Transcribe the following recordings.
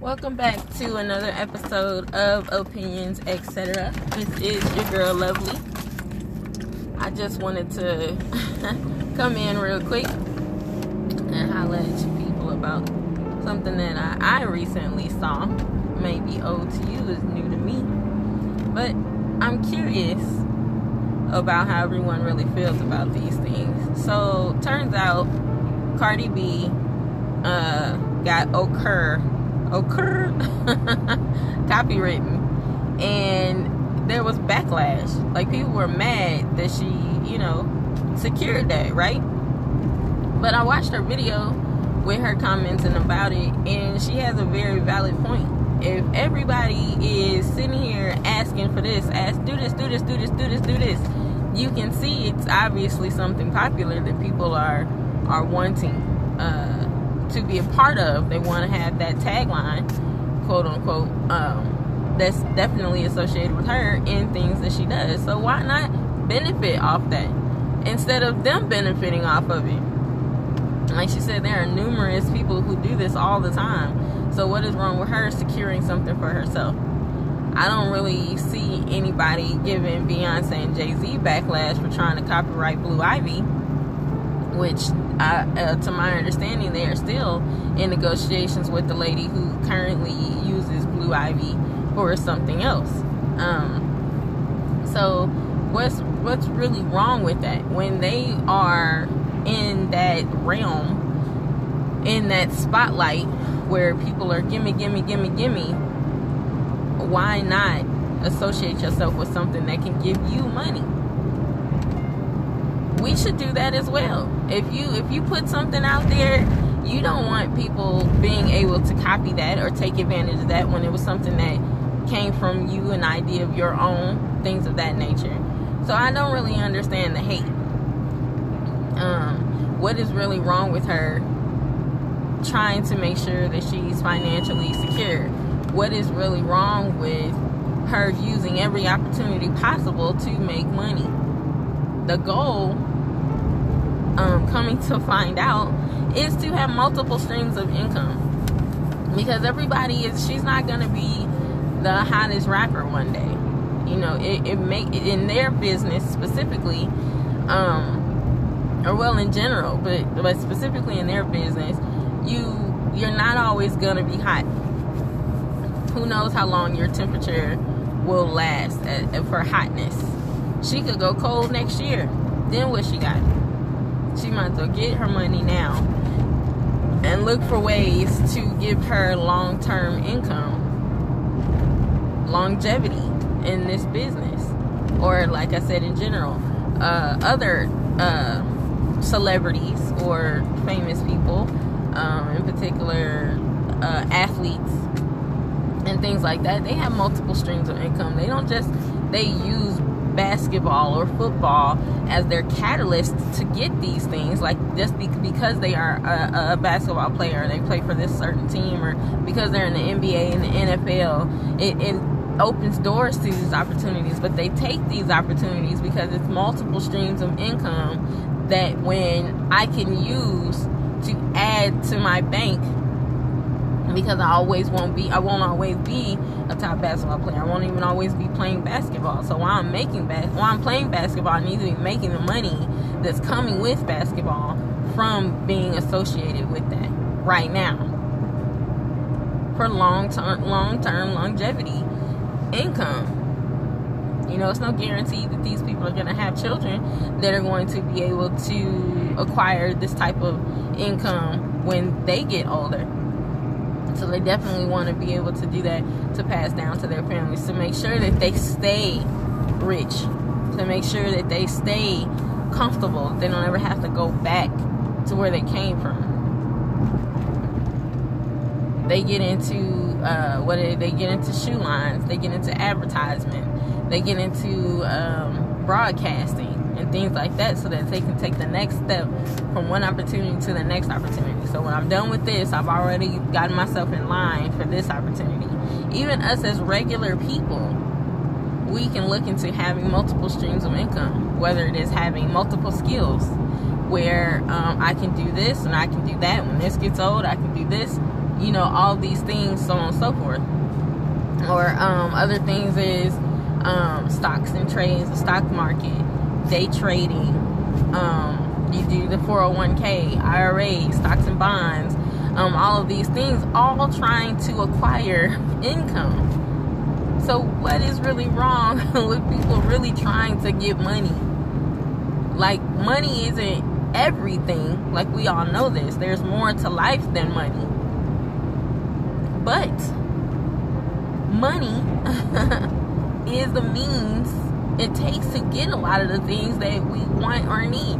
Welcome back to another episode of Opinions, etc. This is your girl Lovely. I just wanted to come in real quick and holler at you people about something that I, I recently saw. Maybe old to you, is new to me. But I'm curious about how everyone really feels about these things. So, turns out Cardi B uh, got Okurrr Okurrr copywritten. And there was backlash. Like people were mad that she you know secured that right? But i watched her video with her commenting about it and she has a very valid point. If everybody is sitting here asking for this ask do this do this do this do this do this you can see it's obviously something popular that people are are wanting uh to be a part of. They want to have that tagline, quote unquote, um, that's definitely associated with her in things that she does. So why not benefit off that instead of them benefiting off of it? Like she said, there are numerous people who do this all the time. So what is wrong with her securing something for herself? I don't really see anybody giving Beyonce and Jay Z backlash for trying to copyright Blue Ivy which I, uh, to my understanding, they are still in negotiations with the lady who currently uses Blue Ivy for something else. Um, so, what's what's really wrong with that? When they are in that realm, in that spotlight where people are gimme, gimme, gimme, gimme, why not associate yourself with something that can give you money? We should do that as well. If you if you put something out there, you don't want people being able to copy that or take advantage of that when it was something that came from you, an idea of your own, things of that nature. So I don't really understand the hate. Um, what is really wrong with her trying to make sure that she's financially secure? What is really wrong with her using every opportunity possible to make money? The goal coming to find out is to have multiple streams of income. Because everybody is she's not gonna be the hottest rapper one day. You know it, it make in their business specifically um or well in general but but specifically in their business you you're not always gonna be hot. Who knows how long your temperature will last at, at, for hotness. She could go cold next year. Then what she got she might as well get her money now and look for ways to give her long term income, longevity in this business. Or, like I said, in general, uh, other uh, celebrities or famous people, um, in particular uh, athletes and things like that, they have multiple streams of income. They don't just, they use basketball or football as their catalyst to get these things like just because they are a, a, basketball player they play for this certain team or because they're in the nba and the nfl it, it opens doors to these opportunities. But they take these opportunities because it's multiple streams of income that when i can use to add to my bank because I always won't be I won't always be a top basketball player. I won't even always be playing basketball. So while I'm making bas- while I'm playing basketball, I need to be making the money that's coming with basketball from being associated with that right now for long term long term longevity income. You know, it's no guarantee that these people are going to have children that are going to be able to acquire this type of income when they get older so they definitely want to be able to do that to pass down to their families to make sure that they stay rich, to make sure that they stay comfortable. They don't ever have to go back to where they came from. They get into uh, what they, they get into shoe lines, they get into advertisement, they get into um, broadcasting and things like that so that they can take the next step from one opportunity to the next opportunity. So when I'm done with this, I've already gotten myself in line for this opportunity. Even us as regular people, we can look into having multiple streams of income, whether it is having multiple skills where um, I can do this and I can do that. When this gets old, I can do this. you know, all these things, so on and so forth. Or um, other things is um, stocks and trades, the stock market, day trading. Um, you do the 401k, IRA, stocks and bonds, um, all of these things, all trying to acquire income. So, what is really wrong with people really trying to get money? Like, money isn't everything. Like, we all know this. There's more to life than money. But, money is the means it takes to get a lot of the things that we want or need.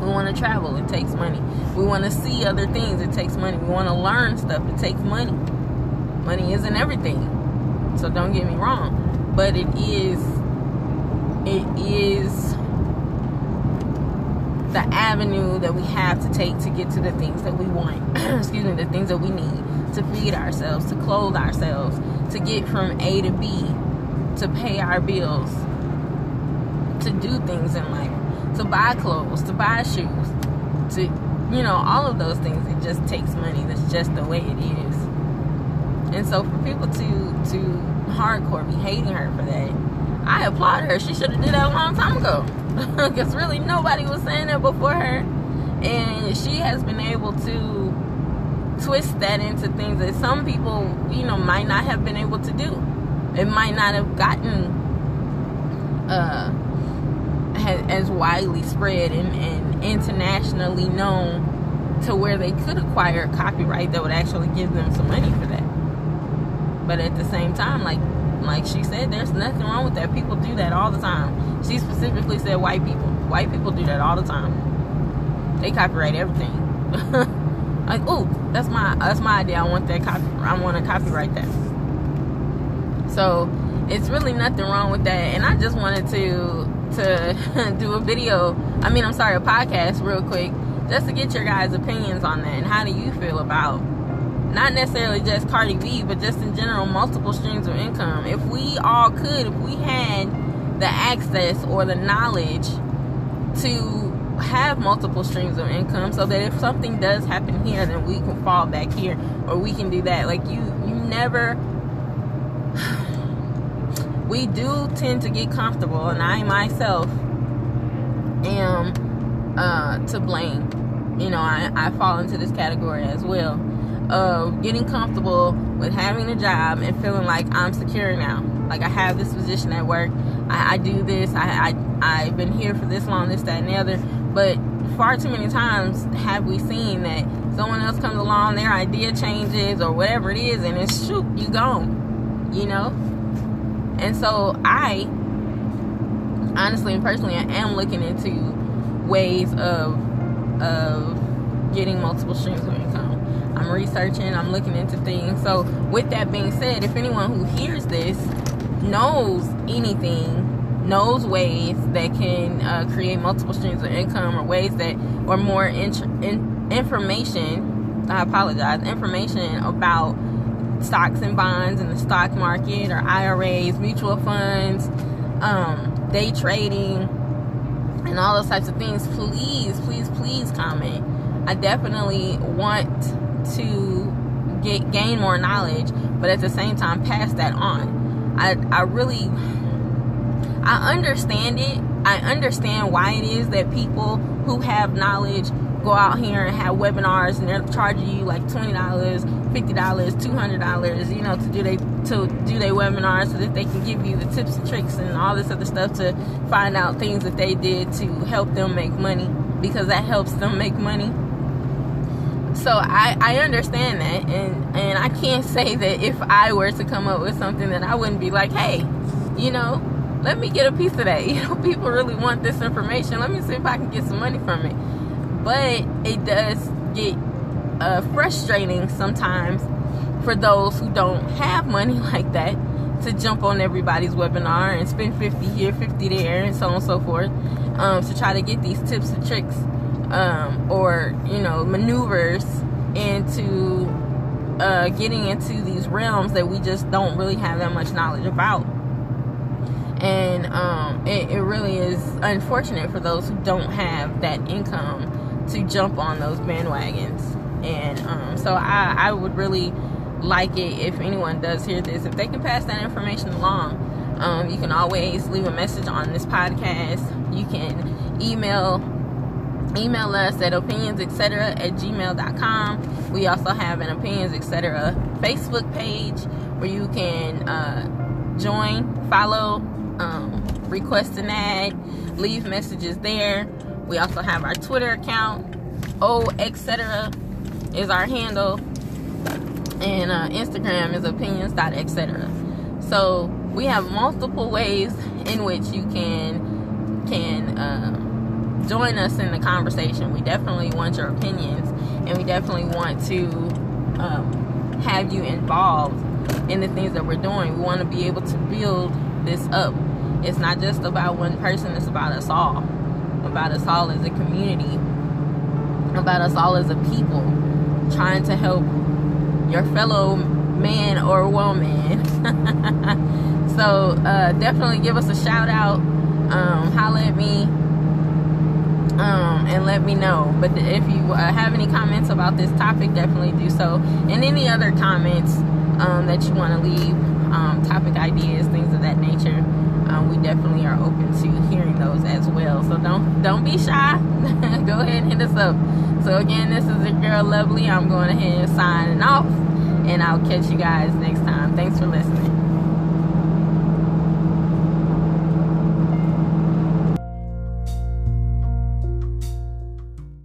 We want to travel, it takes money. We want to see other things, it takes money. We want to learn stuff, it takes money. Money isn't everything. So don't get me wrong, but it is it is the avenue that we have to take to get to the things that we want. Excuse me, the things that we need to feed ourselves, to clothe ourselves, to get from A to B, to pay our bills, to do things in life, to buy clothes, to buy shoes, to you know, all of those things. It just takes money. That's just the way it is. And so for people to to hardcore be hating her for that, I applaud her. She should have did that a long time ago. Because really nobody was saying that before her. And she has been able to twist that into things that some people, you know, might not have been able to do. It might not have gotten uh, as widely spread and, and internationally known to where they could acquire copyright that would actually give them some money for that. But at the same time, like like she said, there's nothing wrong with that. People do that all the time. She specifically said white people. White people do that all the time. They copyright everything. like, oh, that's my that's my idea. I want that copy. I want to copyright that. So it's really nothing wrong with that. And I just wanted to to do a video. I mean, I'm sorry, a podcast, real quick, just to get your guys' opinions on that and how do you feel about not necessarily just Cardi B, but just in general, multiple streams of income. If we all could, if we had the access or the knowledge to have multiple streams of income so that if something does happen here then we can fall back here or we can do that like you you never we do tend to get comfortable and i myself am uh, to blame you know I, I fall into this category as well of getting comfortable with having a job and feeling like I'm secure now. Like I have this position at work. I, I do this. I, I I've been here for this long, this, that, and the other. But far too many times have we seen that someone else comes along, their idea changes or whatever it is, and it's shoot, you gone. You know? And so I honestly and personally I am looking into ways of of getting multiple streams of income. I'm researching, I'm looking into things. So, with that being said, if anyone who hears this knows anything, knows ways that can uh, create multiple streams of income or ways that, or more in, in, information, I apologize, information about stocks and bonds in the stock market or IRAs, mutual funds, um, day trading, and all those types of things, please, please, please comment. I definitely want to get gain more knowledge, but at the same time pass that on. I I really I understand it. I understand why it is that people who have knowledge go out here and have webinars and they're charging you like twenty dollars, fifty dollars, two hundred dollars, you know, to do they to do their webinars so that they can give you the tips and tricks and all this other stuff to find out things that they did to help them make money because that helps them make money so I, I understand that and and I can't say that if I were to come up with something that I wouldn't be like, hey, you know, let me get a piece of that. You know, people really want this information. Let me see if I can get some money from it. But it does get uh, frustrating sometimes for those who don't have money like that to jump on everybody's webinar and spend 50 here, 50 there, and so on and so forth um, to try to get these tips and tricks um, or you know maneuvers into uh, getting into these realms that we just don't really have that much knowledge about. And um, it, it really is unfortunate for those who don't have that income to jump on those bandwagons And um, so I, I would really like it if anyone does hear this, if they can pass that information along. Um, you can always leave a message on this podcast. You can email email us at opinions etc at gmail.com we also have an opinions etc facebook page where you can uh, join follow um, request an ad leave messages there we also have our twitter account o etc is our handle and uh, instagram is opinions etc so we have multiple ways in which you can can um, join us in the conversation. We definitely want your opinions, and we definitely want to um, have you involved in the things that we're doing. We want to be able to build this up. It's not just about one person; it's about us all, about us all as a community, about us all as a people, trying to help your fellow man or woman. so uh, definitely give us a shout out. Um, holla at me um, and let me know. But if you uh, have any comments about this topic, definitely do so. And any other comments um, that you want to leave, um, topic ideas, things of that nature, um, we definitely are to hearing those as well. So don't don't be shy. Go ahead and hit us up. So again, this is your girl Lovely. I'm going ahead and signing off and I'll catch you guys next time. Thanks for listening.